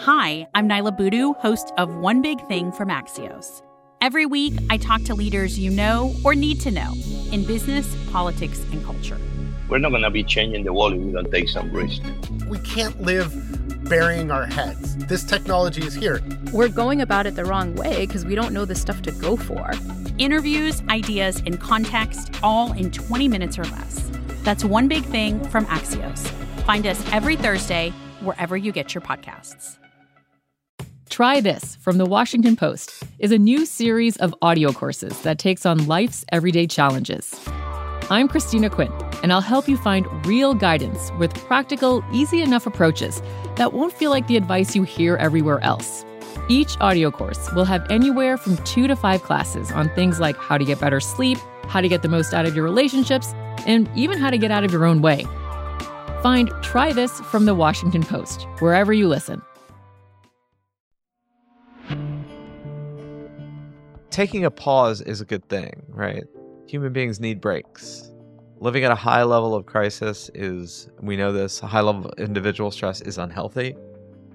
Hi, I'm Niala Boodhoo, host of One Big Thing from Axios. Every week, I talk to leaders you know or need to know in business, politics, and culture. We're not going to be changing the world if we don't take some risk. We can't live burying our heads. This technology is here. We're going about it the wrong way because we don't know the stuff to go for. Interviews, ideas, and context, all in 20 minutes or less. That's One Big Thing from Axios. Find us every Thursday wherever you get your podcasts. Try This from The Washington Post is a new series of audio courses that takes on life's everyday challenges. I'm Christina Quinn, and I'll help you find real guidance with practical, easy enough approaches that won't feel like the advice you hear everywhere else. Each audio course will have anywhere from two to five classes on things like how to get better sleep, how to get the most out of your relationships, and even how to get out of your own way. Find Try This from the Washington Post wherever you listen. Taking a pause is a good thing, right? Human beings need breaks. Living at a high level of crisis is, we know this, a high level of individual stress is unhealthy.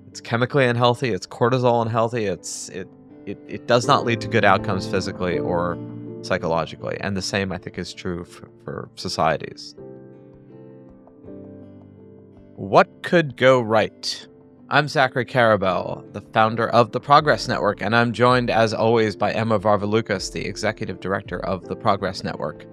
It's chemically unhealthy, it's cortisol unhealthy, it's it it, it does not lead to good outcomes physically or psychologically. And the same I think is true for, for societies. What could go right? I'm Zachary Karabell, the founder of the Progress Network, and I'm joined as always by Emma Varvaloucas, the executive director of the Progress Network.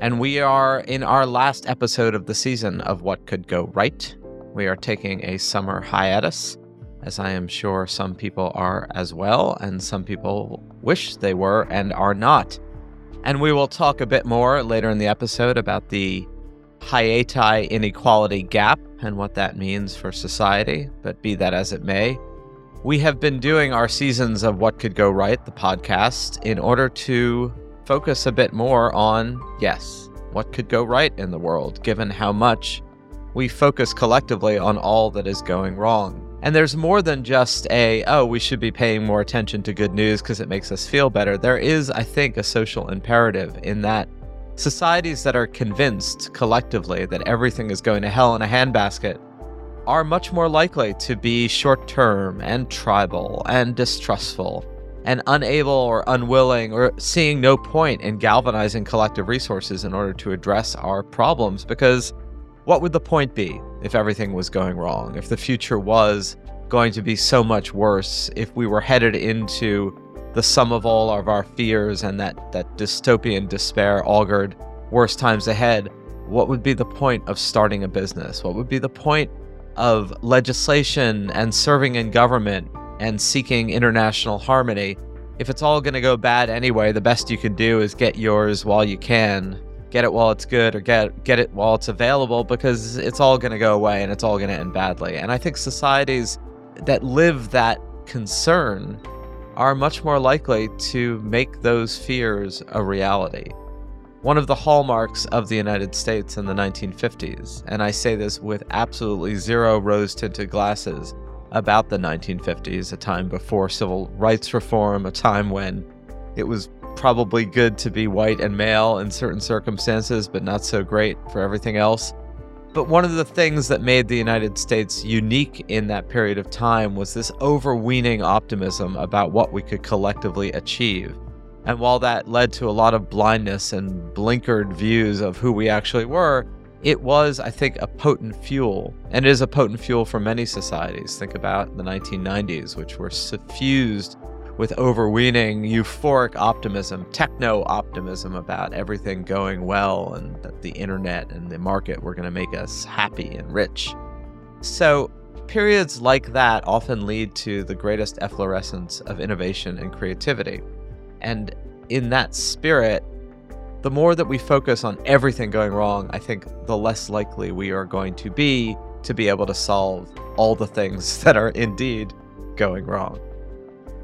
And we are in our last episode of the season of What Could Go Right. We are taking a summer hiatus, as I am sure some people are as well, and some people wish they were and are not. And we will talk a bit more later in the episode about the hiati inequality gap and what that means for society, but be that as it may, we have been doing our seasons of What Could Go Right, the podcast, in order to focus a bit more on, yes, what could go right in the world, given how much we focus collectively on all that is going wrong. And there's more than just a, oh, we should be paying more attention to good news because it makes us feel better. There is, I think, a social imperative in that Societies that are convinced collectively that everything is going to hell in a handbasket are much more likely to be short term and tribal and distrustful and unable or unwilling or seeing no point in galvanizing collective resources in order to address our problems because what would the point be if everything was going wrong? If the future was going to be so much worse, if we were headed into the sum of all of our fears and that, that dystopian despair augured worse times ahead, what would be the point of starting a business? What would be the point of legislation and serving in government and seeking international harmony? If it's all going to go bad anyway, the best you can do is get yours while you can. Get it while it's good or get get it while it's available because it's all going to go away and it's all going to end badly. And I think societies that live that concern are much more likely to make those fears a reality. One of the hallmarks of the United States in the 1950s, and I say this with absolutely zero rose tinted glasses about the 1950s, a time before civil rights reform, a time when it was probably good to be white and male in certain circumstances, but not so great for everything else. But one of the things that made the United States unique in that period of time was this overweening optimism about what we could collectively achieve. And while that led to a lot of blindness and blinkered views of who we actually were, it was, I think, a potent fuel. And it is a potent fuel for many societies. Think about the 1990s, which were suffused with overweening euphoric optimism, techno optimism about everything going well and that the internet and the market were going to make us happy and rich. So, periods like that often lead to the greatest efflorescence of innovation and creativity. And in that spirit, the more that we focus on everything going wrong, I think the less likely we are going to be to be able to solve all the things that are indeed going wrong.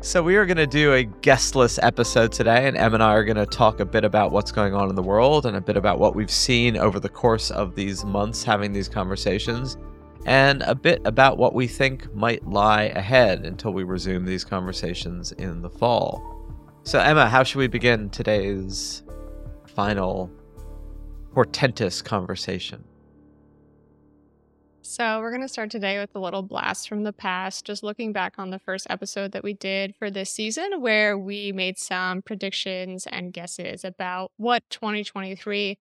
So, we are going to do a guestless episode today, and Em and I are going to talk a bit about what's going on in the world and a bit about what we've seen over the course of these months having these conversations, and a bit about what we think might lie ahead until we resume these conversations in the fall. So, Emma, how should we begin today's final portentous conversation? So, we're going to start today with a little blast from the past, just looking back on the first episode that we did for this season, where we made some predictions and guesses about what 2023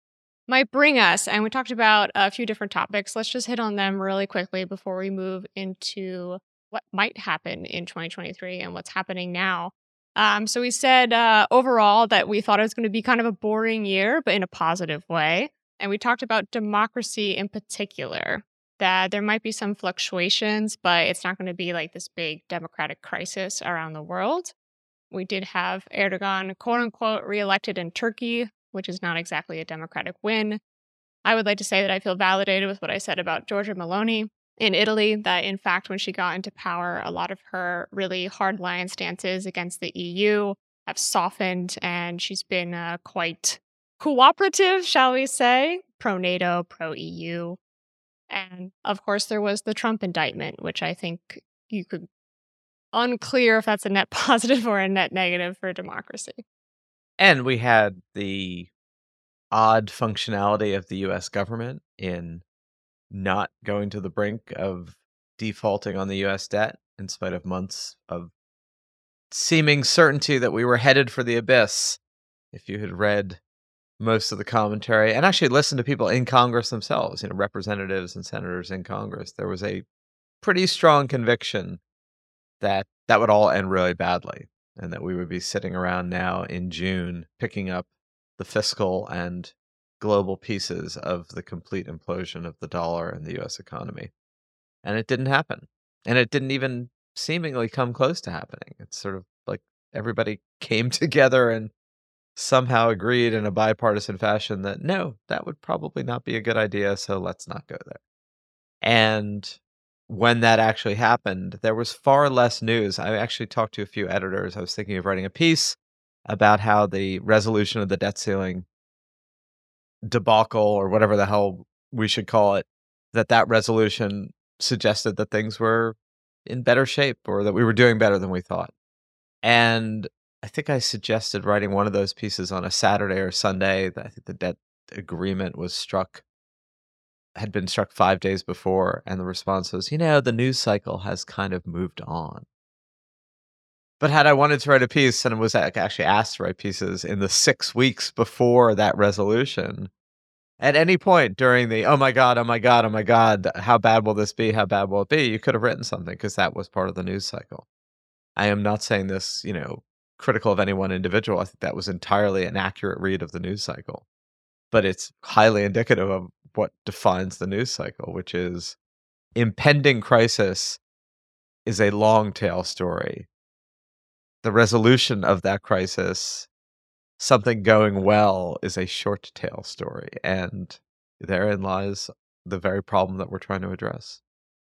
might bring us. And we talked about a few different topics. Let's just hit on them really quickly before we move into what might happen in 2023 and what's happening now. Um, so, we said uh, overall that we thought it was going to be kind of a boring year, but in a positive way. And we talked about democracy in particular that there might be some fluctuations, but it's not going to be like this big democratic crisis around the world. We did have Erdogan, quote unquote, reelected in Turkey, which is not exactly a democratic win. I would like to say that I feel validated with what I said about Giorgia Meloni in Italy, that in fact, when she got into power, a lot of her really hardline stances against the EU have softened, and she's been uh, quite cooperative, shall we say, pro NATO, pro EU. And of course, there was the Trump indictment, which I think you could unclear if that's a net positive or a net negative for democracy. And we had the odd functionality of the US government in not going to the brink of defaulting on the US debt in spite of months of seeming certainty that we were headed for the abyss. If you had read most of the commentary and actually listen to people in Congress themselves, you know, representatives and senators in Congress. There was a pretty strong conviction that that would all end really badly and that we would be sitting around now in June picking up the fiscal and global pieces of the complete implosion of the dollar and the US economy. And it didn't happen. And it didn't even seemingly come close to happening. It's sort of like everybody came together and somehow agreed in a bipartisan fashion that no, that would probably not be a good idea, so let's not go there. And when that actually happened, there was far less news. I actually talked to a few editors. I was thinking of writing a piece about how the resolution of the debt ceiling debacle or whatever the hell we should call it that that resolution suggested that things were in better shape or that we were doing better than we thought. And I think I suggested writing one of those pieces on a Saturday or Sunday. I think the debt agreement was struck, had been struck five days before. And the response was, you know, the news cycle has kind of moved on. But had I wanted to write a piece and was actually asked to write pieces in the six weeks before that resolution, at any point during the, oh my God, oh my God, oh my God, how bad will this be? How bad will it be? You could have written something because that was part of the news cycle. I am not saying this, you know, critical of any one individual. I think that was entirely an accurate read of the news cycle. But it's highly indicative of what defines the news cycle, which is impending crisis is a long tail story. The resolution of that crisis, something going well, is a short tail story. And therein lies the very problem that we're trying to address.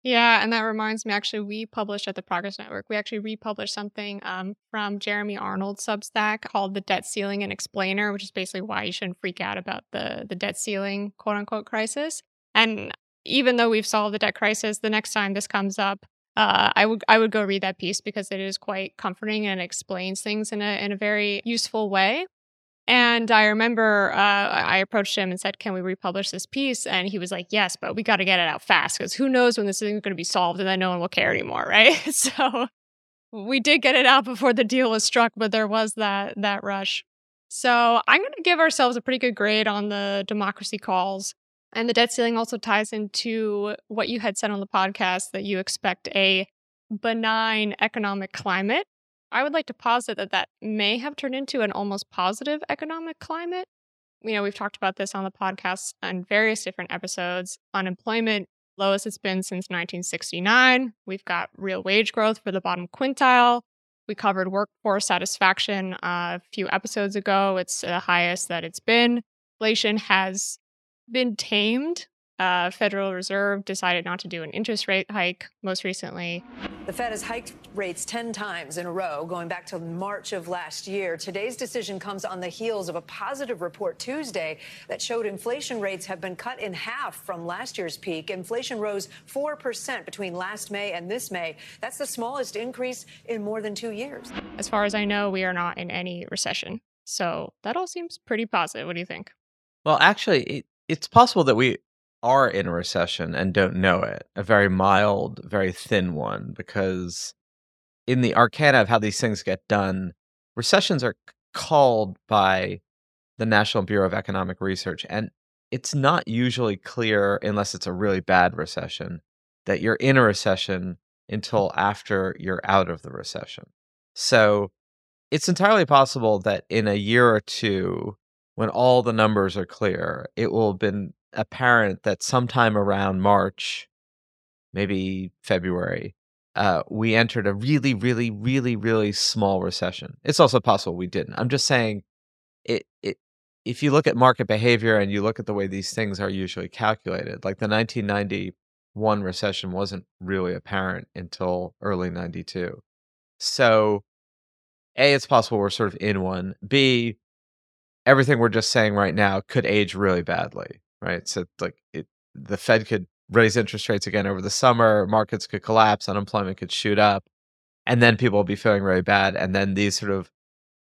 Yeah, and that reminds me. Actually, we published at the Progress Network. We actually republished something um, from Jeremy Arnold's Substack called "The Debt Ceiling and Explainer," which is basically why you shouldn't freak out about the the debt ceiling quote unquote crisis. And even though we've solved the debt crisis, the next time this comes up, uh, I would I would go read that piece because it is quite comforting and explains things in a in a very useful way. And I remember uh, I approached him and said, Can we republish this piece? And he was like, Yes, but we got to get it out fast because who knows when this is going to be solved and then no one will care anymore, right? so we did get it out before the deal was struck, but there was that that rush. So I'm going to give ourselves a pretty good grade on the democracy calls. And the debt ceiling also ties into what you had said on the podcast that you expect a benign economic climate I would like to posit that that may have turned into an almost positive economic climate. You know, we've talked about this on the podcast on various different episodes. Unemployment, lowest it's been since 1969. We've got real wage growth for the bottom quintile. We covered workforce satisfaction a few episodes ago. It's the highest that it's been. Inflation has been tamed uh, Federal Reserve decided not to do an interest rate hike most recently. The Fed has hiked rates 10 times in a row, going back to March of last year. Today's decision comes on the heels of a positive report Tuesday that showed inflation rates have been cut in half from last year's peak. Inflation rose 4% between last May and this May. That's the smallest increase in more than two years. As far as I know, we are not in any recession. So that all seems pretty positive. What do you think? Well, actually, it, it's possible that we are in a recession and don't know it, a very mild, very thin one, because in the arcana of how these things get done, recessions are called by the National Bureau of Economic Research. And it's not usually clear, unless it's a really bad recession, that you're in a recession until after you're out of the recession. So it's entirely possible that in a year or two, when all the numbers are clear, it will have been apparent that sometime around March, maybe February, uh, we entered a really, really, really, really small recession. It's also possible we didn't. I'm just saying, it it if you look at market behavior and you look at the way these things are usually calculated, like the 1991 recession wasn't really apparent until early 92. So, A, it's possible we're sort of in one. B, everything we're just saying right now could age really badly, right? So, like, it, the Fed could raise interest rates again over the summer, markets could collapse, unemployment could shoot up, and then people will be feeling really bad. And then these sort of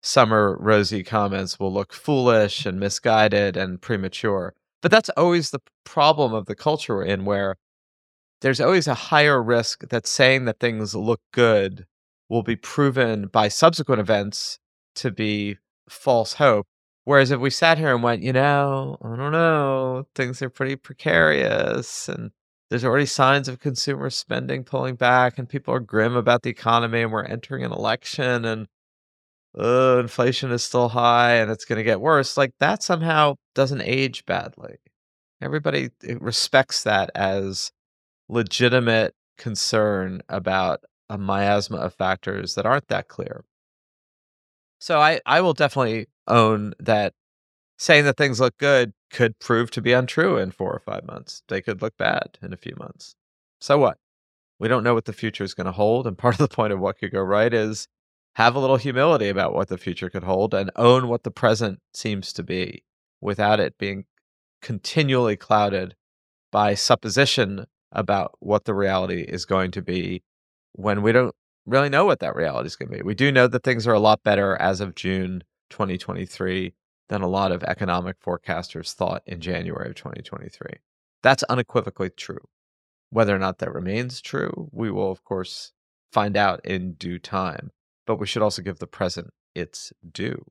summer rosy comments will look foolish and misguided and premature. But that's always the problem of the culture we're in, where there's always a higher risk that saying that things look good will be proven by subsequent events to be false hope. Whereas if we sat here and went, you know, I don't know, things are pretty precarious and there's already signs of consumer spending pulling back and people are grim about the economy and we're entering an election and uh, inflation is still high and it's going to get worse, like that somehow doesn't age badly. Everybody respects that as legitimate concern about a miasma of factors that aren't that clear. So I, I will definitely own that saying that things look good could prove to be untrue in four or five months. They could look bad in a few months. So what? We don't know what the future is going to hold. And part of the point of what could go right is have a little humility about what the future could hold and own what the present seems to be without it being continually clouded by supposition about what the reality is going to be when we don't really know what that reality is going to be. We do know that things are a lot better as of June 2023 than a lot of economic forecasters thought in January of 2023. That's unequivocally true. Whether or not that remains true, we will, of course, find out in due time but we should also give the present its due.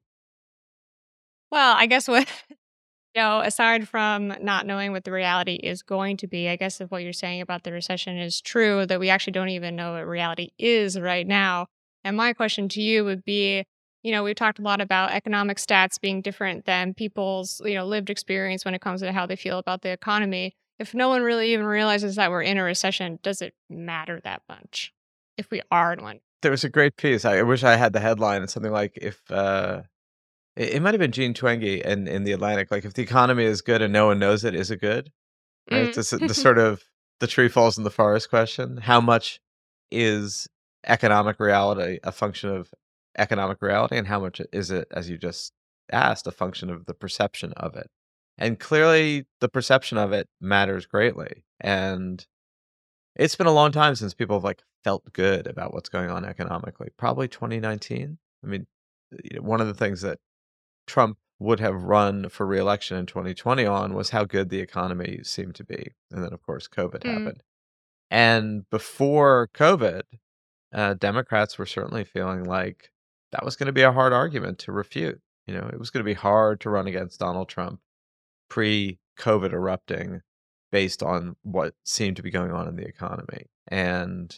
Well, I guess what you know, aside from not knowing what the reality is going to be, I guess if what you're saying about the recession is true, that we actually don't even know what reality is right now. And my question to you would be, you know, we've talked a lot about economic stats being different than people's, you know, lived experience when it comes to how they feel about the economy. If no one really even realizes that we're in a recession, does it matter that much if we are in one? there was a great piece. I wish I had the headline. It's something like if uh, it, it might have been Jean Twenge in in the Atlantic. Like if the economy is good and no one knows it, is it good? Right. Mm. This, the sort of the tree falls in the forest question. How much is economic reality a function of economic reality, and how much is it, as you just asked, a function of the perception of it? And clearly, the perception of it matters greatly. And it's been a long time since people have like felt good about what's going on economically. Probably 2019. I mean, one of the things that Trump would have run for reelection in 2020 on was how good the economy seemed to be. And then, of course, COVID mm. happened. And before COVID, uh, Democrats were certainly feeling like that was going to be a hard argument to refute. You know, it was going to be hard to run against Donald Trump pre COVID erupting based on what seemed to be going on in the economy. And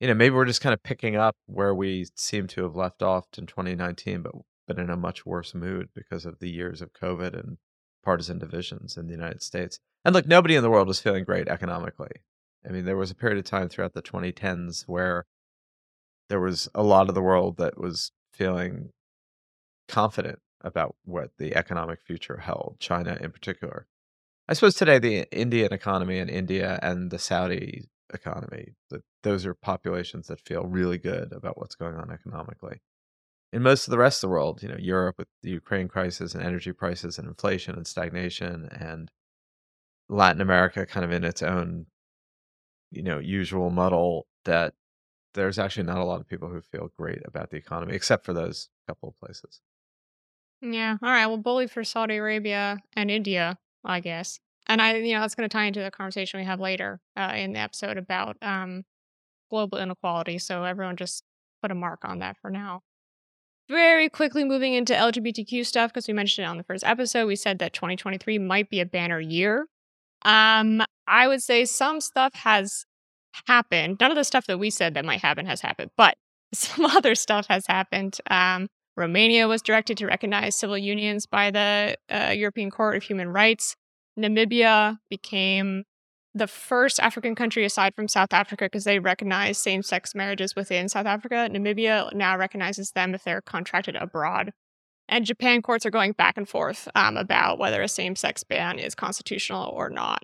you know, maybe we're just kind of picking up where we seem to have left off in 2019, but but in a much worse mood because of the years of COVID and partisan divisions in the United States. And look, nobody in the world was feeling great economically. I mean, there was a period of time throughout the 2010s where there was a lot of the world that was feeling confident about what the economic future held, China in particular. I suppose today the Indian economy and India and the Saudi economy, that those are populations that feel really good about what's going on economically. In most of the rest of the world, you know, Europe with the Ukraine crisis and energy prices and inflation and stagnation and Latin America kind of in its own, you know, usual muddle that there's actually not a lot of people who feel great about the economy, except for those couple of places. Yeah. All right. Well, bully for Saudi Arabia and India I guess. And I, you know, that's going to tie into the conversation we have later uh, in the episode about um, global inequality. So everyone just put a mark on that for now. Very quickly moving into LGBTQ stuff because we mentioned it on the first episode. We said that 2023 might be a banner year. Um, I would say some stuff has happened. None of the stuff that we said that might happen has happened, but some other stuff has happened. Um, Romania was directed to recognize civil unions by the uh, European Court of Human Rights. Namibia became the first African country aside from South Africa because they recognize same sex marriages within South Africa. Namibia now recognizes them if they're contracted abroad. And Japan courts are going back and forth um, about whether a same sex ban is constitutional or not.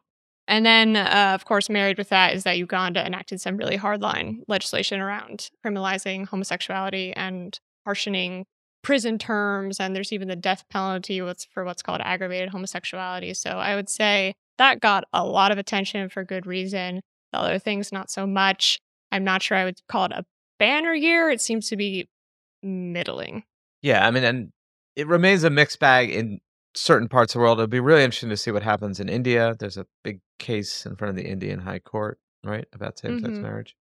And then, uh, of course, married with that is that Uganda enacted some really hardline legislation around criminalizing homosexuality and harshening prison terms. And there's even the death penalty for what's called aggravated homosexuality. So I would say that got a lot of attention for good reason. The other things, not so much. I'm not sure I would call it a banner year. It seems to be middling. Yeah, I mean, and it remains a mixed bag in certain parts of the world. It'll be really interesting to see what happens in India. There's a big case in front of the Indian High Court, right, about same sex Mhm. marriage.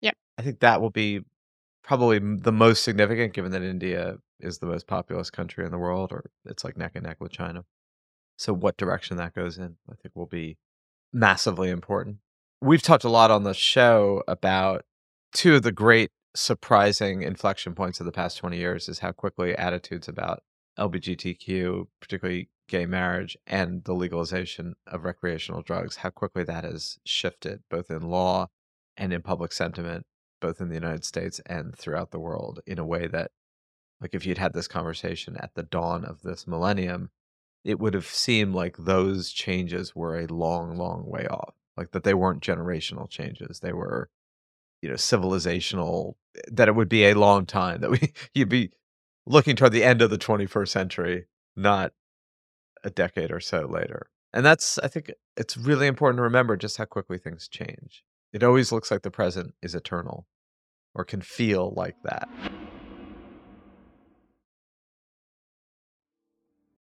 Yep. I think that will be probably the most significant given that India is the most populous country in the world, or it's like neck and neck with China. So, what direction that goes in, I think, will be massively important. We've talked a lot on the show about two of the great surprising inflection points of the past 20 years is how quickly attitudes about LGBTQ, particularly gay marriage, and the legalization of recreational drugs, how quickly that has shifted, both in law and in public sentiment, both in the United States and throughout the world, in a way that, like, if you'd had this conversation at the dawn of this millennium, it would have seemed like those changes were a long, long way off. Like that they weren't generational changes. They were, you know, civilizational, that it would be a long time, that we you'd be looking toward the end of the 21st century, not a decade or so later. And that's, I think it's really important to remember just how quickly things change. It always looks like the present is eternal or can feel like that.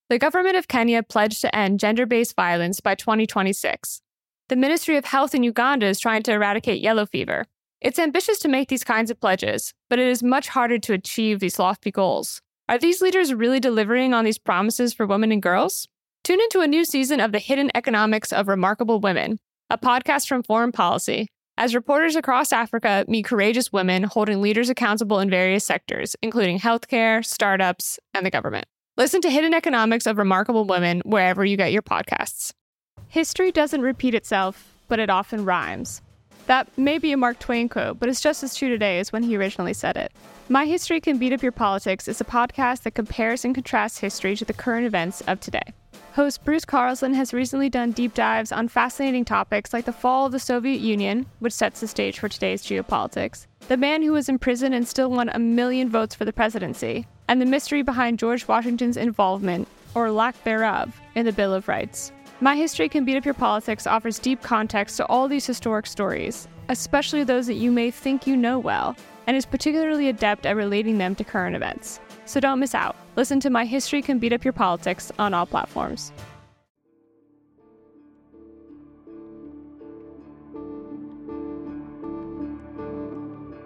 The government of Kenya pledged to end gender based violence by 2026. The Ministry of Health in Uganda is trying to eradicate yellow fever. It's ambitious to make these kinds of pledges, but it is much harder to achieve these lofty goals. Are these leaders really delivering on these promises for women and girls? Tune into a new season of The Hidden Economics of Remarkable Women, a podcast from Foreign Policy, as reporters across Africa meet courageous women holding leaders accountable in various sectors, including healthcare, startups, and the government. Listen to Hidden Economics of Remarkable Women wherever you get your podcasts. History doesn't repeat itself, but it often rhymes. That may be a Mark Twain quote, but it's just as true today as when he originally said it. My History Can Beat Up Your Politics is a podcast that compares and contrasts history to the current events of today. Host Bruce Carlson has recently done deep dives on fascinating topics like the fall of the Soviet Union, which sets the stage for today's geopolitics, the man who was in prison and still won a million votes for the presidency, and the mystery behind George Washington's involvement, or lack thereof, in the Bill of Rights. My History Can Beat Up Your Politics offers deep context to all these historic stories, especially those that you may think you know well, and is particularly adept at relating them to current events. So don't miss out. Listen to My History Can Beat Up Your Politics on all platforms.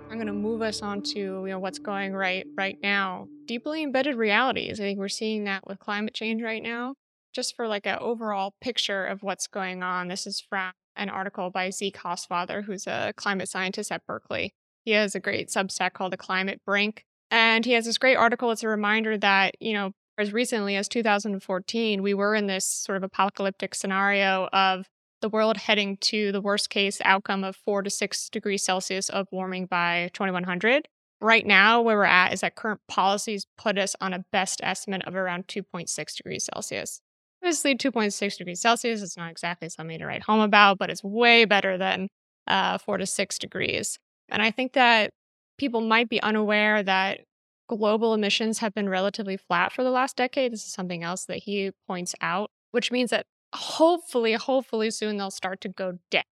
I'm going to move us on to you know what's going right right now. Deeply embedded realities. I think we're seeing that with climate change right now. Just for like an overall picture of what's going on. This is from an article by Zeke Hausfather, who's a climate scientist at Berkeley. He has a great substack called The Climate Brink, and he has this great article. It's a reminder that you know as recently as 2014, we were in this sort of apocalyptic scenario of the world heading to the worst case outcome of four to six degrees Celsius of warming by 2100. Right now, where we're at is that current policies put us on a best estimate of around 2.6 degrees Celsius. Obviously, 2.6 degrees Celsius is not exactly something to write home about, but it's way better than uh, four to six degrees. And I think that people might be unaware that global emissions have been relatively flat for the last decade. This is something else that he points out, which means that hopefully, hopefully soon they'll start to go down.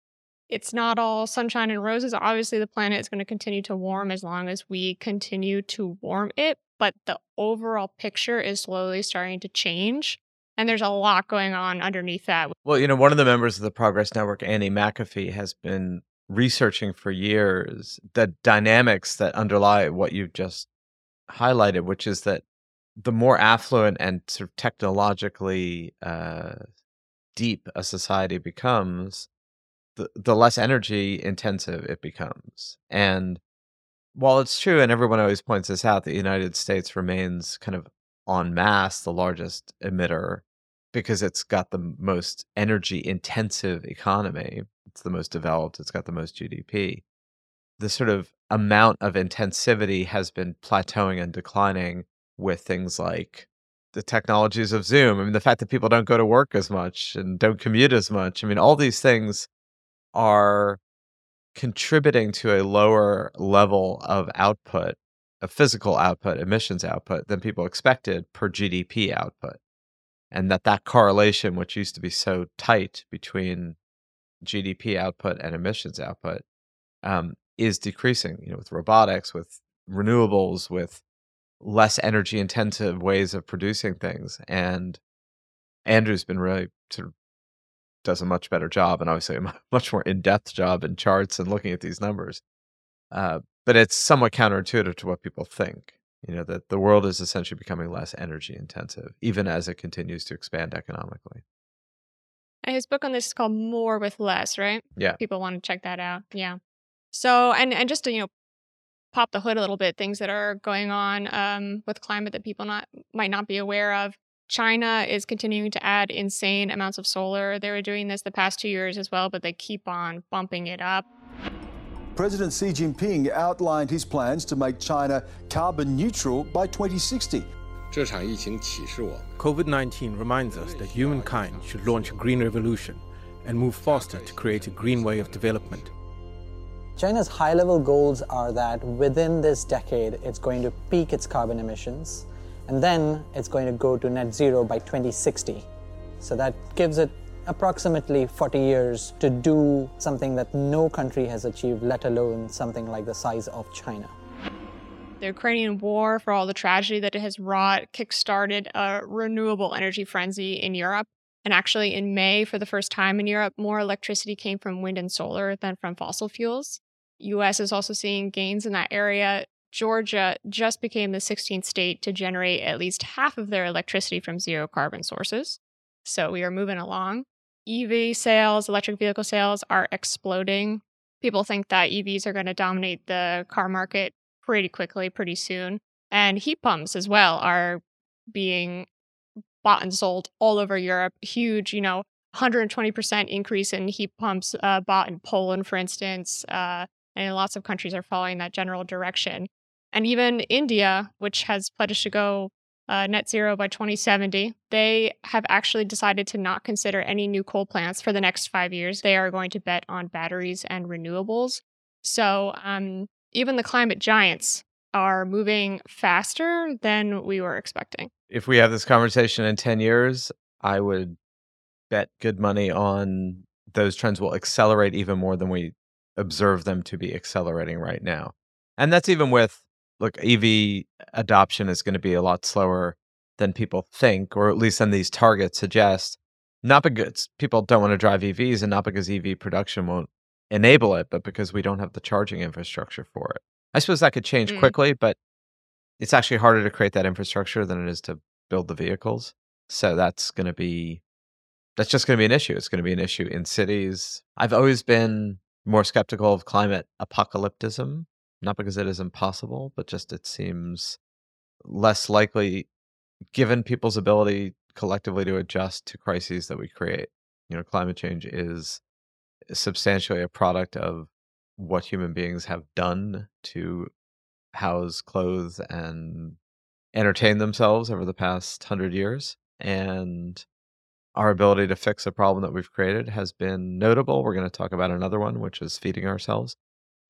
It's not all sunshine and roses. Obviously, the planet is going to continue to warm as long as we continue to warm it, but the overall picture is slowly starting to change. And there's a lot going on underneath that. Well, you know, one of the members of the Progress Network, Andy McAfee, has been researching for years the dynamics that underlie what you've just highlighted, which is that the more affluent and sort of technologically uh, deep a society becomes, the, the less energy intensive it becomes. And while it's true, and everyone always points this out, the United States remains kind of en masse the largest emitter because it's got the most energy intensive economy. It's the most developed, it's got the most GDP. The sort of amount of intensivity has been plateauing and declining with things like the technologies of Zoom. I mean, the fact that people don't go to work as much and don't commute as much. I mean, all these things are contributing to a lower level of output, of physical output, emissions output than people expected per GDP output. And that that correlation, which used to be so tight between GDP output and emissions output, um, is decreasing. You know, with robotics, with renewables, with less energy intensive ways of producing things. And Andrew's been really sort of does a much better job and obviously a much more in-depth job in charts and looking at these numbers. Uh, but it's somewhat counterintuitive to what people think. You know that the world is essentially becoming less energy intensive, even as it continues to expand economically. And his book on this is called More with Less, right? Yeah. People want to check that out. Yeah. So, and and just to you know pop the hood a little bit, things that are going on um, with climate that people not might not be aware of. China is continuing to add insane amounts of solar. They were doing this the past two years as well, but they keep on bumping it up. President Xi Jinping outlined his plans to make China carbon neutral by 2060. COVID 19 reminds us that humankind should launch a green revolution and move faster to create a green way of development. China's high level goals are that within this decade, it's going to peak its carbon emissions, and then it's going to go to net zero by 2060. So that gives it approximately 40 years to do something that no country has achieved, let alone something like the size of China. The Ukrainian war, for all the tragedy that it has wrought, kickstarted a renewable energy frenzy in Europe. And actually, in May, for the first time in Europe, more electricity came from wind and solar than from fossil fuels. US is also seeing gains in that area. Georgia just became the 16th state to generate at least half of their electricity from zero carbon sources. So we are moving along. EV sales, electric vehicle sales are exploding. People think that EVs are going to dominate the car market pretty quickly, pretty soon. And heat pumps as well are being bought and sold all over Europe. Huge, you know, 120% increase in heat pumps uh, bought in Poland, for instance. Uh, and lots of countries are following that general direction. And even India, which has pledged to go uh, net zero by 2070, they have actually decided to not consider any new coal plants for the next five years. They are going to bet on batteries and renewables. So um, even the climate giants are moving faster than we were expecting. If we have this conversation in 10 years, I would bet good money on those trends will accelerate even more than we observe them to be accelerating right now. And that's even with look, EV adoption is going to be a lot slower than people think, or at least than these targets suggest. Not because people don't want to drive EVs and not because EV production won't enable it, but because we don't have the charging infrastructure for it. I suppose that could change mm. quickly, but it's actually harder to create that infrastructure than it is to build the vehicles. So that's going to be that's just going to be an issue. It's going to be an issue in cities. I've always been more skeptical of climate apocalypticism, not because it is impossible, but just it seems less likely given people's ability collectively to adjust to crises that we create. You know, climate change is substantially a product of what human beings have done to house, clothe, and entertain themselves over the past hundred years. And our ability to fix a problem that we've created has been notable. We're going to talk about another one, which is feeding ourselves.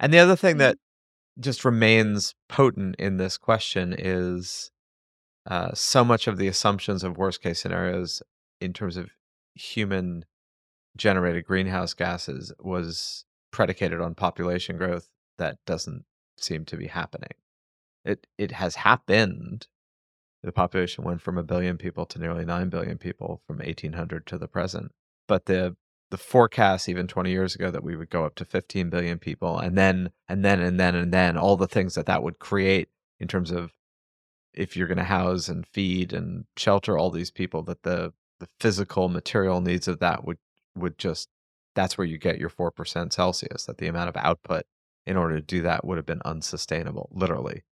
And the other thing mm-hmm. that just remains potent in this question is uh, so much of the assumptions of worst case scenarios in terms of human generated greenhouse gases was predicated on population growth that doesn't seem to be happening. It it has happened The population went from a billion people to nearly 9 billion people from 1800 to the present. But the the forecast even 20 years ago that we would go up to 15 billion people and then and then and then and then all the things that that would create in terms of if you're going to house and feed and shelter all these people that the the physical material needs of that would would just that's where you get your 4% celsius that the amount of output in order to do that would have been unsustainable literally.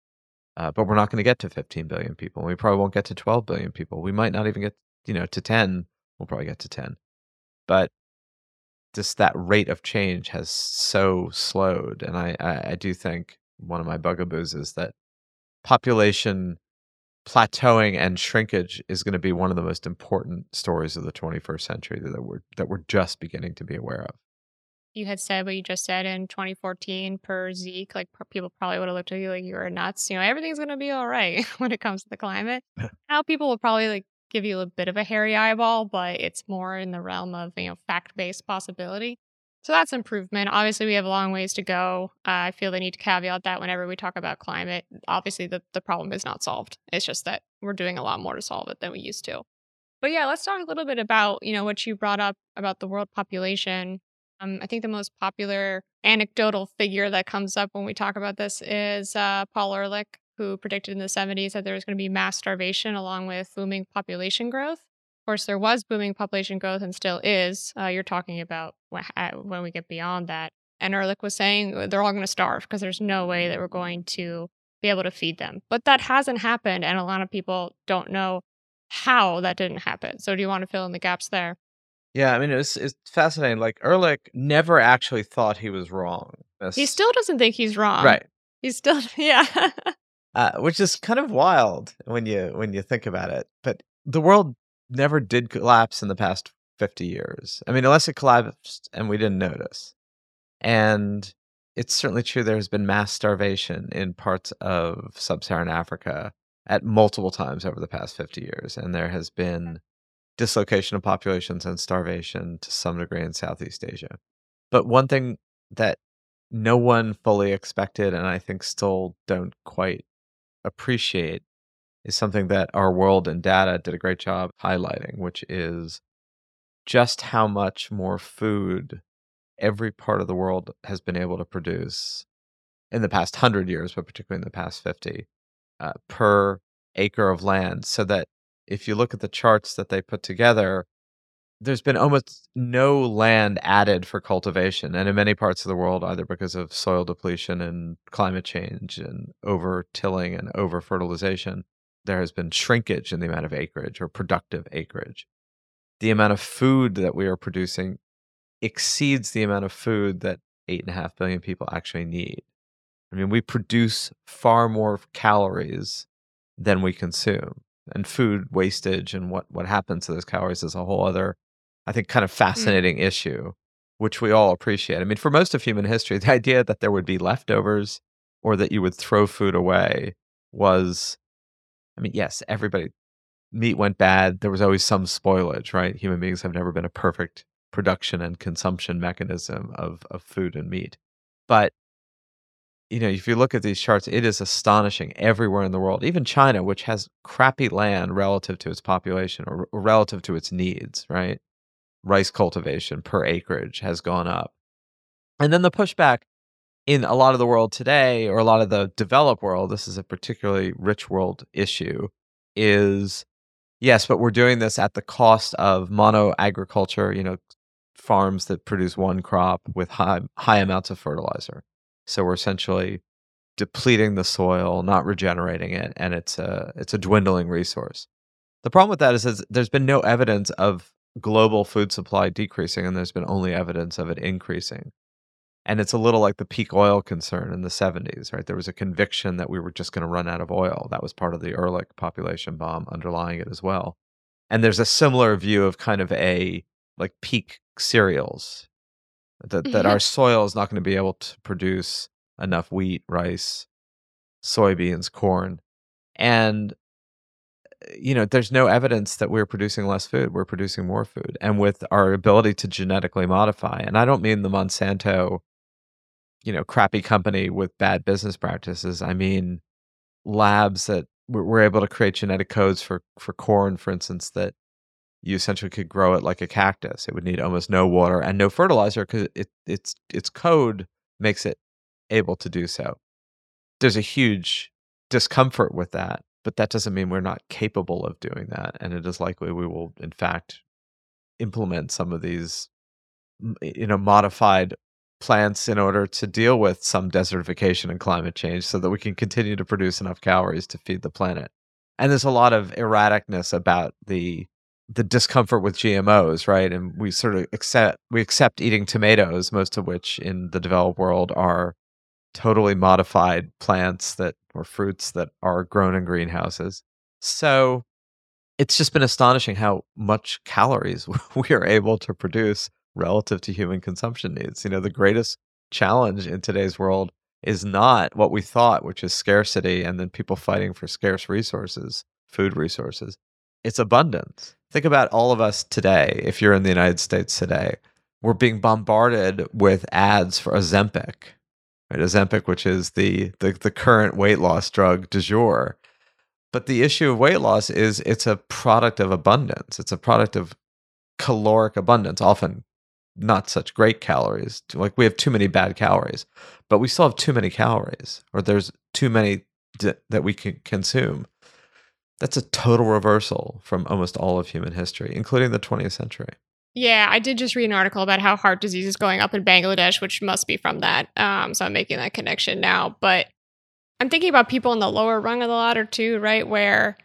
Uh, but we're not going to get to 15 billion people we probably won't get to 12 billion people. We might not even get you know to 10 we'll probably get to 10 but just that rate of change has so slowed and I, I, I do think one of my bugaboos is that population plateauing and shrinkage is going to be one of the most important stories of the 21st century that we're that we're just beginning to be aware of. You had said what you just said in 2014 per Zeke, like people probably would have looked at you like you were nuts. You know, everything's going to be all right when it comes to the climate. now people will probably like give you a bit of a hairy eyeball, but it's more in the realm of you know fact based possibility. So that's improvement. Obviously, we have a long ways to go. Uh, I feel the need to caveat that whenever we talk about climate, obviously the, the problem is not solved. It's just that we're doing a lot more to solve it than we used to. But yeah, let's talk a little bit about, you know, what you brought up about the world population. Um, I think the most popular anecdotal figure that comes up when we talk about this is uh, Paul Ehrlich, who predicted in the 70s that there was going to be mass starvation along with booming population growth Of course, there was booming population growth and still is. Uh, you're talking about when we get beyond that. And Ehrlich was saying uh, they're all going to starve because there's no way that we're going to be able to feed them. But that hasn't happened. And a lot of people don't know how that didn't happen. So do you want to fill in the gaps there? Yeah, I mean, it's it's fascinating. Like Ehrlich never actually thought he was wrong. That's... He still doesn't think he's wrong. Right. He's still, yeah. Uh, which is kind of wild when you when you think about it. But the world never did collapse in the past 50 years. I mean, unless it collapsed and we didn't notice. And it's certainly true there has been mass starvation in parts of sub Saharan Africa at multiple times over the past 50 years. And there has been dislocation of populations and starvation to some degree in Southeast Asia. But one thing that no one fully expected, and I think still don't quite appreciate, is something that Our World in Data did a great job highlighting, which is just how much more food every part of the world has been able to produce in the past 100 years, but particularly in the past 50, uh, per acre of land. So that if you look at the charts that they put together, there's been almost no land added for cultivation. And in many parts of the world, either because of soil depletion and climate change and over tilling and over fertilization, there has been shrinkage in the amount of acreage or productive acreage. The amount of food that we are producing exceeds the amount of food that eight and a half billion people actually need. I mean, we produce far more calories than we consume. And food wastage and what, what happens to those calories is a whole other, I think, kind of mm. fascinating mm. issue, which we all appreciate. I mean, for most of human history, the idea that there would be leftovers or that you would throw food away was I mean, yes, everybody meat went bad. There was always some spoilage, right? Human beings have never been a perfect production and consumption mechanism of of food and meat. But you know, if you look at these charts, it is astonishing everywhere in the world, even China, which has crappy land relative to its population or, or relative to its needs, right? Rice cultivation per acreage has gone up. And then the pushback in a lot of the world today, or a lot of the developed world, this is a particularly rich world issue, is yes, but we're doing this at the cost of mono agriculture, you know, farms that produce one crop with high high amounts of fertilizer. So we're essentially depleting the soil, not regenerating it, and it's a it's a dwindling resource. The problem with that is, is there's been no evidence of global food supply decreasing, and there's been only evidence of it increasing. And it's a little like the peak oil concern in the 70s, right? There was a conviction that we were just going to run out of oil. That was part of the Ehrlich population bomb underlying it as well. And there's a similar view of kind of a like peak cereals that, that mm-hmm. our soil is not going to be able to produce enough wheat, rice, soybeans, corn. And you know, there's no evidence that we're producing less food. We're producing more food. And with our ability to genetically modify, and I don't mean the Monsanto you know, crappy company with bad business practices. I mean, labs that we're, able to create genetic codes for for corn, for instance, that you essentially could grow it like a cactus. It would need almost no water and no fertilizer because it, its its code makes it able to do so. There's a huge discomfort with that, but that doesn't mean we're not capable of doing that. And it is likely we will, in fact, implement some of these, you know, modified plants in order to deal with some desertification and climate change so that we can continue to produce enough calories to feed the planet. And there's a lot of erraticness about the the discomfort with GMOs, right? And we sort of accept we accept eating tomatoes, most of which in the developed world are totally modified plants that or fruits that are grown in greenhouses. So it's just been astonishing how much calories we are able to produce relative to human consumption needs. You know, the greatest challenge in today's world is not what we thought, which is scarcity and then people fighting for scarce resources, food resources. It's abundance. Think about all of us today, if you're in the United States today, we're being bombarded with ads for Ozempic, right? Ozempic, which is the, the, the current weight loss drug du jour. But the issue of weight loss is it's a product of abundance. It's a product of caloric abundance, often not such great calories. Like we have too many bad calories, but we still have too many calories, or there's too many d- that we can consume. That's a total reversal from almost all of human history, including the 20th century. Yeah, I did just read an article about how heart disease is going up in Bangladesh, which must be from that. Um, so I'm making that connection now. But I'm thinking about people in the lower rung of the ladder too, right? Where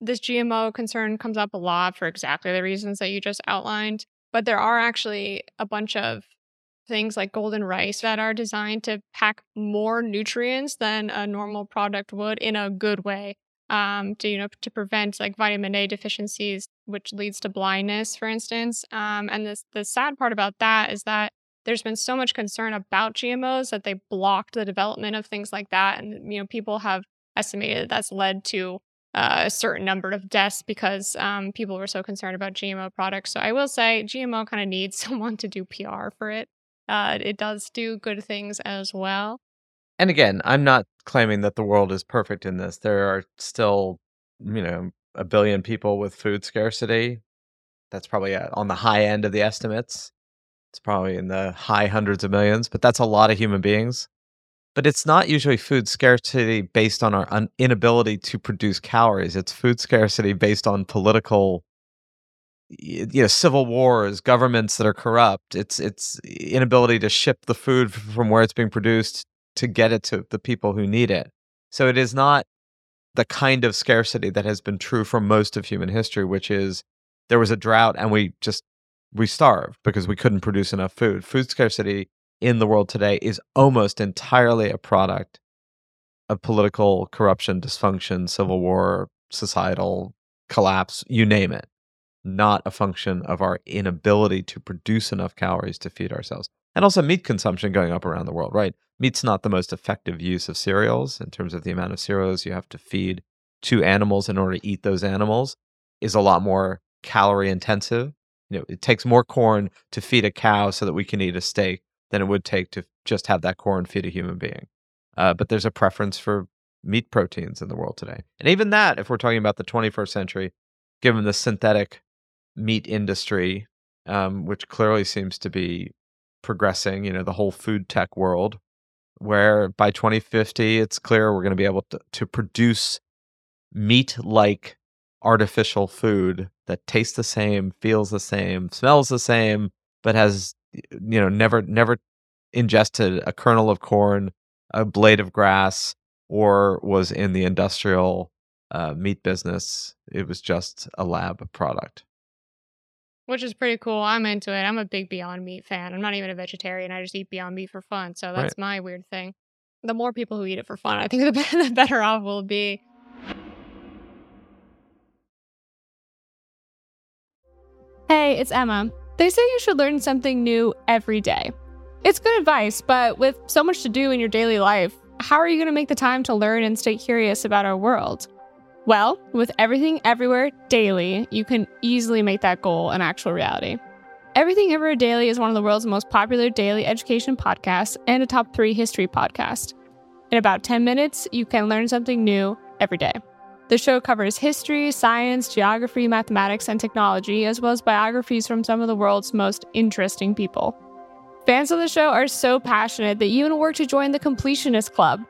this GMO concern comes up a lot for exactly the reasons that you just outlined. But there are actually a bunch of things like golden rice that are designed to pack more nutrients than a normal product would in a good way um, to you know to prevent like vitamin A deficiencies, which leads to blindness, for instance. Um, and this the sad part about that is that there's been so much concern about GMOs that they blocked the development of things like that, and you know people have estimated that that's led to uh, a certain number of deaths because um, people were so concerned about GMO products. So I will say GMO kind of needs someone to do PR for it. Uh, it does do good things as well. And again, I'm not claiming that the world is perfect in this. There are still, you know, a billion people with food scarcity. That's probably uh, on the high end of the estimates. It's probably in the high hundreds of millions, but that's a lot of human beings. But it's not usually food scarcity based on our un- inability to produce calories. It's food scarcity based on political you know civil wars governments that are corrupt it's it's inability to ship the food from where it's being produced to get it to the people who need it. So it is not the kind of scarcity that has been true for most of human history, which is there was a drought and we just we starved because we couldn't produce enough food. Food scarcity in the world today is almost entirely a product of political corruption, dysfunction, civil war, societal collapse, you name it, not a function of our inability to produce enough calories to feed ourselves. And also meat consumption going up around the world, right? meat's not the most effective use of cereals in terms of the amount of cereals you have to feed to animals in order to eat those animals is a lot more calorie intensive. You know, it takes more corn to feed a cow so that we can eat a steak than it would take to just have that corn feed a human being. Uh, but there's a preference for meat proteins in the world today. And even that, if we're talking about the 21st century, given the synthetic meat industry, um, which clearly seems to be progressing, you know, the whole food tech world, where by 2050 it's clear we're going to be able to, to produce meat like artificial food that tastes the same feels the same smells the same but has you know never never ingested a kernel of corn a blade of grass or was in the industrial uh, meat business. It was just a lab product which is pretty cool. I'm into it. I'm a big Beyond Meat fan. I'm not even a vegetarian. I just eat Beyond Meat for fun. So that's right. my weird thing. The more people who eat it for fun, I think the better, the better off we'll be. Hey, it's Emma. They say you should learn something new every day. It's good advice, but with so much to do in your daily life, how are you going to make the time to learn and stay curious about our world? Well, with everything everywhere daily, you can easily make that goal an actual reality. Everything Everywhere Daily is one of the world's most popular daily education podcasts and a top three history podcast. In about 10 minutes, you can learn something new every day. The show covers history, science, geography, mathematics, and technology, as well as biographies from some of the world's most interesting people. Fans of the show are so passionate that even work to join the Completionist Club,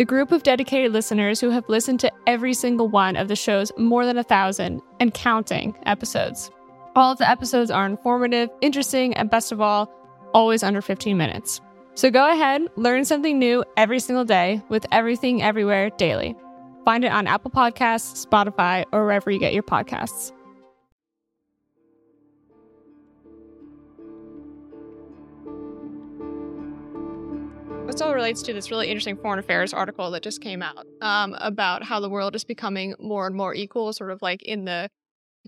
the group of dedicated listeners who have listened to every single one of the show's more than a thousand and counting episodes. All of the episodes are informative, interesting, and best of all, always under 15 minutes. So go ahead, learn something new every single day with Everything Everywhere Daily. Find it on Apple Podcasts, Spotify, or wherever you get your podcasts. This all relates to this really interesting foreign affairs article that just came out um, about how the world is becoming more and more equal, sort of like in the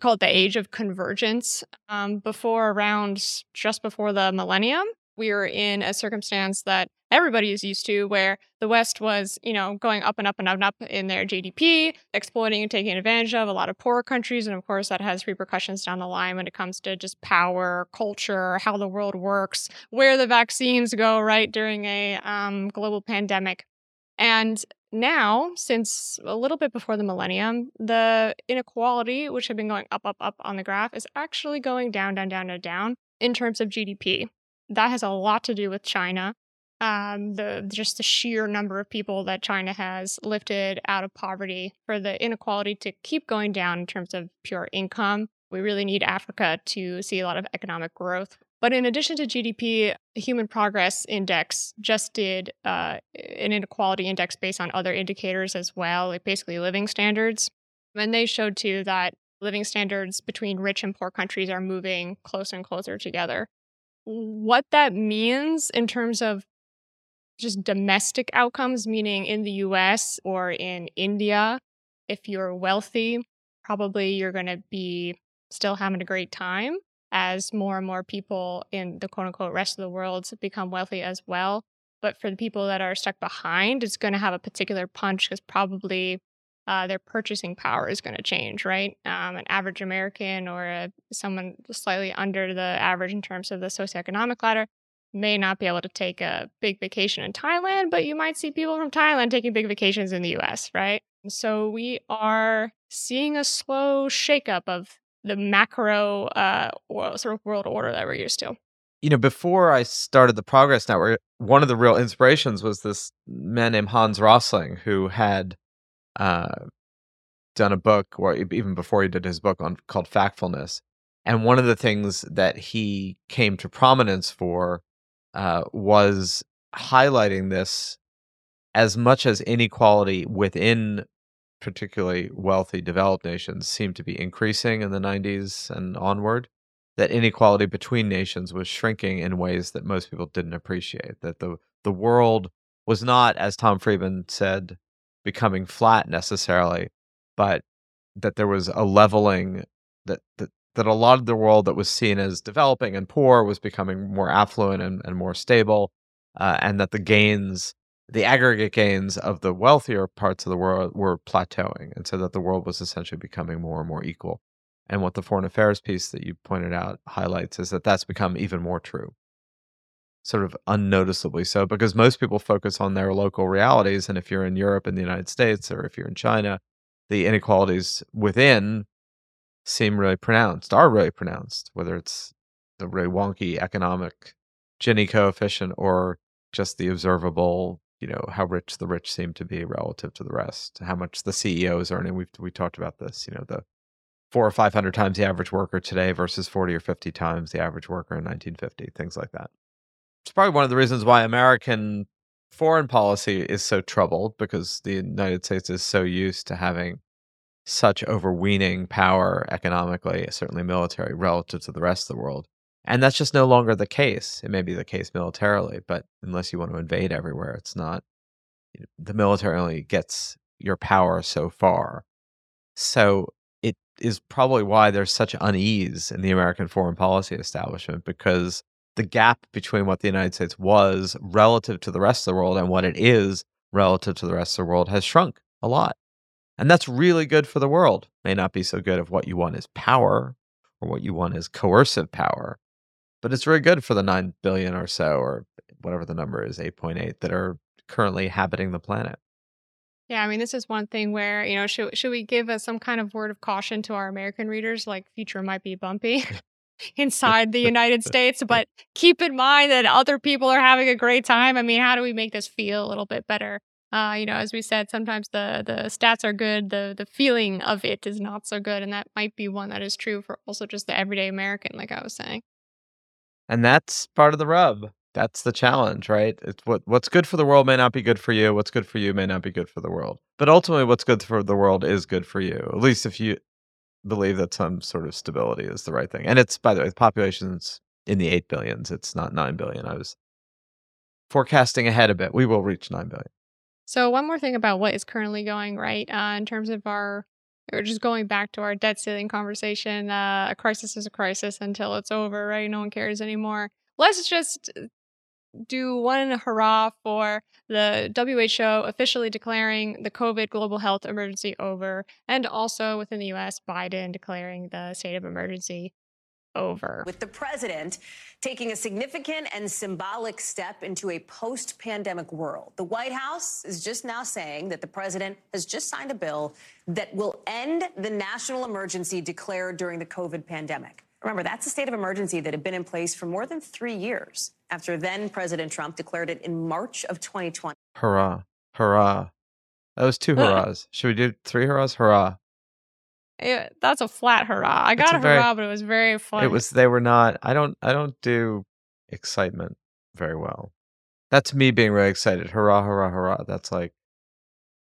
call it the age of convergence. Um, before around just before the millennium, we were in a circumstance that everybody is used to where the west was you know going up and up and up and up in their gdp exploiting and taking advantage of a lot of poorer countries and of course that has repercussions down the line when it comes to just power culture how the world works where the vaccines go right during a um, global pandemic. And now since a little bit before the millennium the inequality which had been going up up up on the graph is actually going down down down down down in terms of gdp that has a lot to do with China. Um, the just the sheer number of people that China has lifted out of poverty for the inequality to keep going down in terms of pure income. We really need Africa to see a lot of economic growth. But in addition to GDP, the Human Progress Index just did uh, an inequality index based on other indicators as well, like basically living standards. And they showed too that living standards between rich and poor countries are moving closer and closer together what that means in terms of just domestic outcomes, meaning in the US or in India, if you're wealthy, probably you're going to be still having a great time as more and more people in the quote unquote rest of the world become wealthy as well. But for the people that are stuck behind, it's going to have a particular punch because probably uh, their purchasing power is going to change, right? Um, an average American or a, someone slightly under the average in terms of the socioeconomic ladder may not be able to take a big vacation in Thailand, but you might see people from Thailand taking big vacations in the US, right? So we are seeing a slow shakeup of the macro uh, sort of world order that we're used to. You know, before I started the Progress Network, one of the real inspirations was this man named Hans Rosling, who had uh, done a book, or even before he did his book on called Factfulness. And one of the things that he came to prominence for uh, was highlighting this as much as inequality within particularly wealthy developed nations seemed to be increasing in the 90s and onward that inequality between nations was shrinking in ways that most people didn't appreciate that the the world was not as Tom Friedman said becoming flat necessarily, but that there was a leveling that that that a lot of the world that was seen as developing and poor was becoming more affluent and, and more stable, uh, and that the gains, the aggregate gains of the wealthier parts of the world were plateauing, and so that the world was essentially becoming more and more equal. And what the foreign affairs piece that you pointed out highlights is that that's become even more true sort of unnoticeably so because most people focus on their local realities and if you're in Europe and the United States or if you're in China the inequalities within seem really pronounced are really pronounced whether it's the really wonky economic Gini coefficient or just the observable you know how rich the rich seem to be relative to the rest how much the CEO is earning. We've we talked about this you know the four or five hundred times the average worker today versus 40 or 50 times the average worker in 1950 things like that it's probably one of the reasons why American foreign policy is so troubled because the United States is so used to having such overweening power economically, certainly military, relative to the rest of the world. And that's just no longer the case. It may be the case militarily, but unless you want to invade everywhere, it's not. The military only gets your power so far. So it is probably why there's such unease in the American foreign policy establishment because the gap between what the United States was relative to the rest of the world and what it is relative to the rest of the world has shrunk a lot. And that's really good for the world. May not be so good if what you want is power or what you want is coercive power, but it's very good for the 9 billion or so, or whatever the number is, 8.8, that are currently inhabiting the planet. Yeah, I mean, this is one thing where you know, should should we give us some kind of word of caution to our American readers, like future might be bumpy inside the United States, but keep in mind that other people are having a great time. I mean, how do we make this feel a little bit better? Uh, you know, as we said, sometimes the the stats are good, the the feeling of it is not so good, and that might be one that is true for also just the everyday American, like I was saying. And that's part of the rub. That's the challenge, right? It's what what's good for the world may not be good for you. What's good for you may not be good for the world. But ultimately, what's good for the world is good for you. At least if you believe that some sort of stability is the right thing. And it's by the way, the population's in the eight billions. It's not nine billion. I was forecasting ahead a bit. We will reach nine billion. So one more thing about what is currently going right uh, in terms of our, or just going back to our debt ceiling conversation. Uh, a crisis is a crisis until it's over, right? No one cares anymore. Let's just do one hurrah for the WHO officially declaring the COVID global health emergency over, and also within the US, Biden declaring the state of emergency over. With the president taking a significant and symbolic step into a post pandemic world, the White House is just now saying that the president has just signed a bill that will end the national emergency declared during the COVID pandemic. Remember, that's a state of emergency that had been in place for more than three years after then President Trump declared it in March of 2020. Hurrah. Hurrah. That was two hurrahs. Should we do three hurrahs? Hurrah. Yeah, that's a flat hurrah. I got a a very- hurrah, but it was very flat. It was they were not I don't I don't do excitement very well. That's me being really excited. Hurrah, hurrah, hurrah. That's like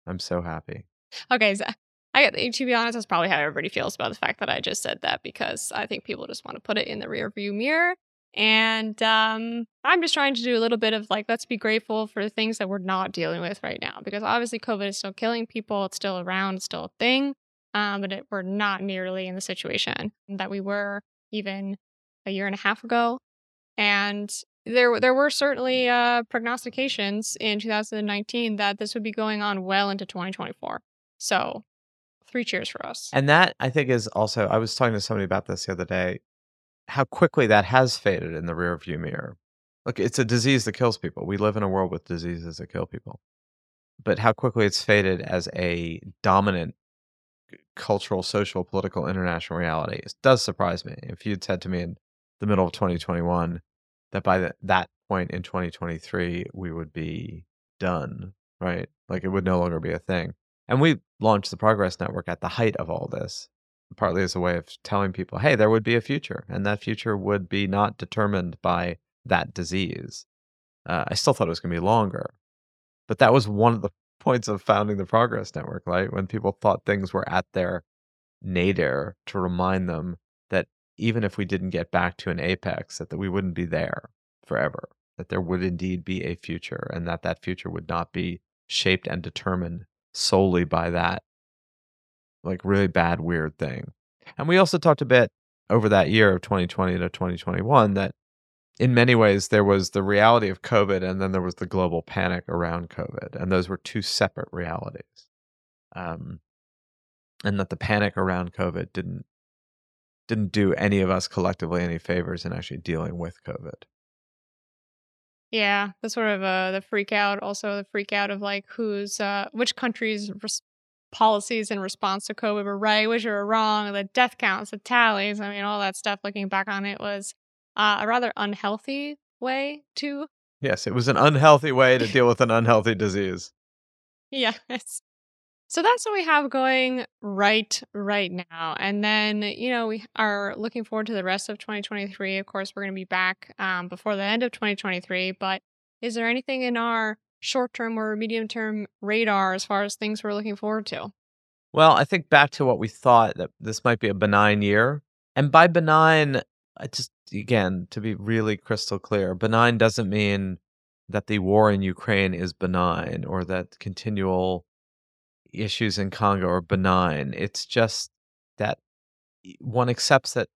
I'm so happy. Okay, so I to be honest, that's probably how everybody feels about the fact that I just said that because I think people just want to put it in the rear view mirror. And um, I'm just trying to do a little bit of like, let's be grateful for the things that we're not dealing with right now because obviously COVID is still killing people. It's still around, it's still a thing. Um, but it, we're not nearly in the situation that we were even a year and a half ago. And there, there were certainly uh, prognostications in 2019 that this would be going on well into 2024. So, three cheers for us. And that I think is also I was talking to somebody about this the other day, how quickly that has faded in the rear view mirror. Look, it's a disease that kills people. We live in a world with diseases that kill people. But how quickly it's faded as a dominant cultural, social, political, international reality it does surprise me. If you'd said to me in the middle of 2021 that by the, that point in 2023 we would be done, right? Like it would no longer be a thing. And we launched the Progress Network at the height of all this, partly as a way of telling people, hey, there would be a future, and that future would be not determined by that disease. Uh, I still thought it was going to be longer, but that was one of the points of founding the Progress Network, right? When people thought things were at their nadir, to remind them that even if we didn't get back to an apex, that, that we wouldn't be there forever, that there would indeed be a future, and that that future would not be shaped and determined solely by that like really bad weird thing. And we also talked a bit over that year of 2020 to 2021 that in many ways there was the reality of COVID and then there was the global panic around COVID. And those were two separate realities. Um, and that the panic around COVID didn't didn't do any of us collectively any favors in actually dealing with COVID. Yeah, the sort of uh, the freak out, also the freak out of like who's uh, which countries' res- policies in response to COVID were right, which were wrong, the death counts, the tallies. I mean, all that stuff. Looking back on it was uh, a rather unhealthy way to Yes, it was an unhealthy way to deal with an unhealthy disease. Yes. So that's what we have going right right now. And then, you know, we are looking forward to the rest of 2023. Of course, we're going to be back um, before the end of 2023. But is there anything in our short term or medium term radar as far as things we're looking forward to? Well, I think back to what we thought that this might be a benign year. And by benign, I just, again, to be really crystal clear, benign doesn't mean that the war in Ukraine is benign or that continual issues in Congo are benign. It's just that one accepts that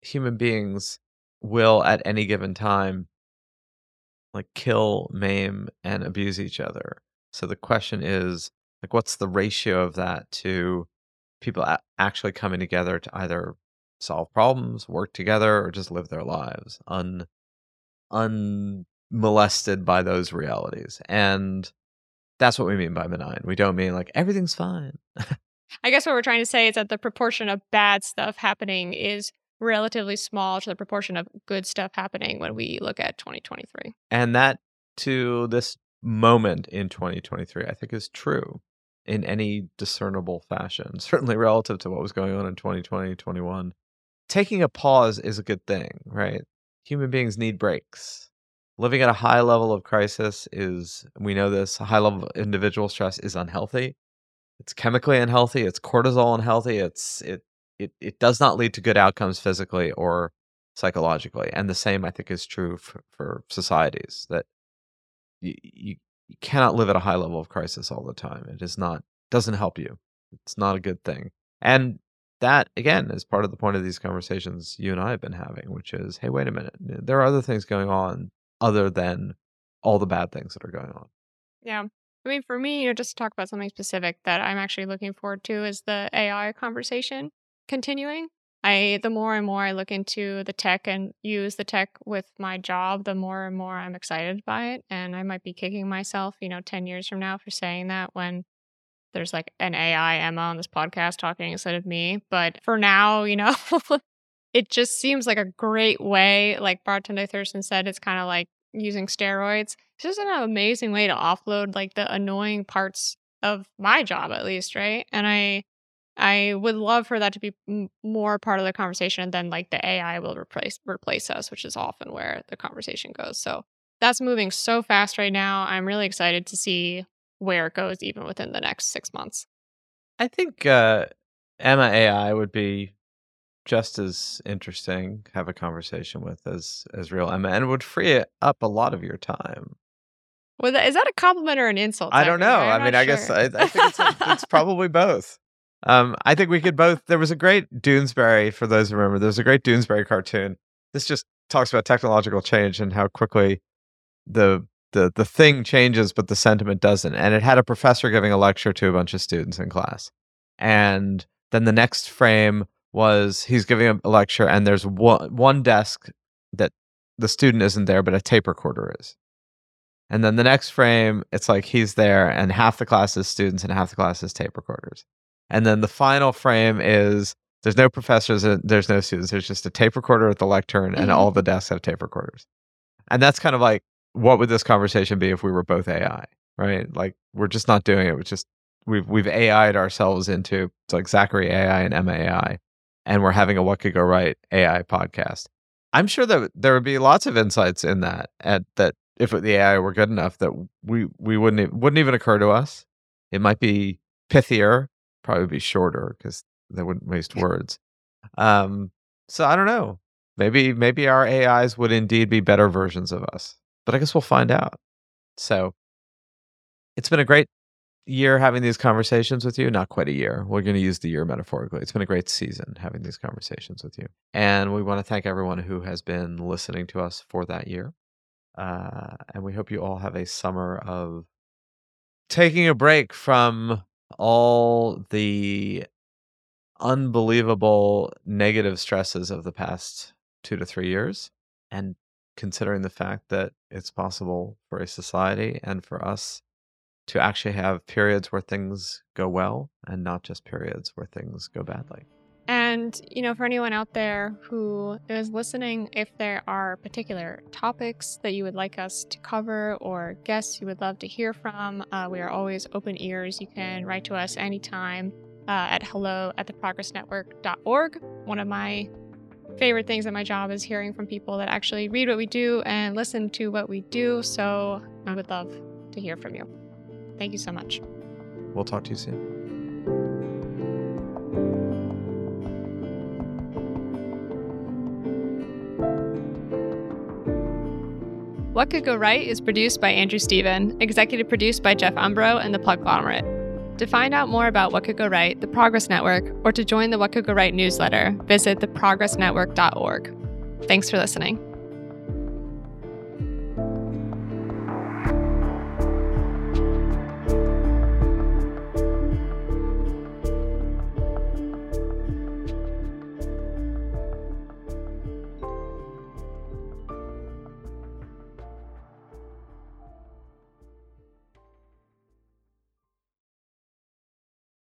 human beings will at any given time like kill, maim, and abuse each other. So the question is like, what's the ratio of that to people actually coming together to either solve problems, work together, or just live their lives un unmolested by those realities? And That's what we mean by benign. We don't mean like everything's fine. I guess what we're trying to say is that the proportion of bad stuff happening is relatively small to the proportion of good stuff happening when we look at 2023. And that to this moment in 2023, I think is true in any discernible fashion, certainly relative to what was going on in 2020, 21. Taking a pause is a good thing, right? Human beings need breaks. Living at a high level of crisis is, we know this, a high level of individual stress is unhealthy. It's chemically unhealthy, it's cortisol unhealthy, it's it it it does not lead to good outcomes physically or psychologically. And the same I think is true for, for societies that you, you you cannot live at a high level of crisis all the time. It is not doesn't help you. It's not a good thing. And that again is part of the point of these conversations you and I have been having, which is, hey, wait a minute. There are other things going on other than all the bad things that are going on. Yeah. I mean, for me, you know, just to talk about something specific that I'm actually looking forward to is the AI conversation continuing. I the more and more I look into the tech and use the tech with my job, the more and more I'm excited by it. And I might be kicking myself, you know, 10 years from now for saying that when there's like an AI Emma on this podcast talking instead of me. But for now, you know, it just seems like a great way, like Bartender Thurston said, it's kind of like using steroids. It's just an amazing way to offload like the annoying parts of my job at least, right? And I I would love for that to be m- more part of the conversation than like the AI will replace replace us, which is often where the conversation goes. So that's moving so fast right now. I'm really excited to see where it goes even within the next 6 months. I think uh Emma AI would be just as interesting have a conversation with as as real Emma and would free up a lot of your time. Well, is that a compliment or an insult? I don't know. I'm I mean, not I guess. I, I think it's, it's probably both. Um, I think we could both. There was a great Doonesbury, for those who remember. There's a great Doonesbury cartoon. This just talks about technological change and how quickly the the the thing changes, but the sentiment doesn't. And it had a professor giving a lecture to a bunch of students in class, and then the next frame was he's giving a- lecture, and there's one one desk that the student isn't there, but a tape recorder is. And then the next frame, it's like he's there, and half the class is students and half the class is tape recorders. And then the final frame is there's no professors and there's no students. There's just a tape recorder at the lectern, and Mhm. all the desks have tape recorders. And that's kind of like, what would this conversation be if we were both AI, right? Like we're just not doing it. We're just we've we've AI'd ourselves into it's like Zachary AI and Emma AI, and we're having a what could go right AI podcast. I'm sure that there would be lots of insights in that, and that if the AI were good enough, that we we wouldn't wouldn't even occur to us. It might be pithier, probably be shorter because they wouldn't waste words. Um, so I don't know. Maybe maybe our AIs would indeed be better versions of us, but I guess we'll find out. So it's been a great year having these conversations with you. Not quite a year. We're going to use the year metaphorically. It's been a great season having these conversations with you, and we want to thank everyone who has been listening to us for that year. Uh, and we hope you all have a summer of taking a break from all the unbelievable negative stresses of the past two to three years and considering the fact that it's possible for a society and for us to actually have periods where things go well and not just periods where things go badly. And, you know, for anyone out there who is listening, if there are particular topics that you would like us to cover or guests you would love to hear from, uh, we are always open ears. You can write to us anytime uh, at hello at theprogressnetwork.org. One of my favorite things at my job is hearing from people that actually read what we do and listen to what we do. So I would love to hear from you. Thank you so much. We'll talk to you soon. What Could Go Right is produced by Andrew Steven, executive produced by Jeff Umbro and the Podglomerate. To find out more about What Could Go Right, the Progress Network, or to join the What Could Go Right newsletter, visit theprogressnetwork.org. Thanks for listening.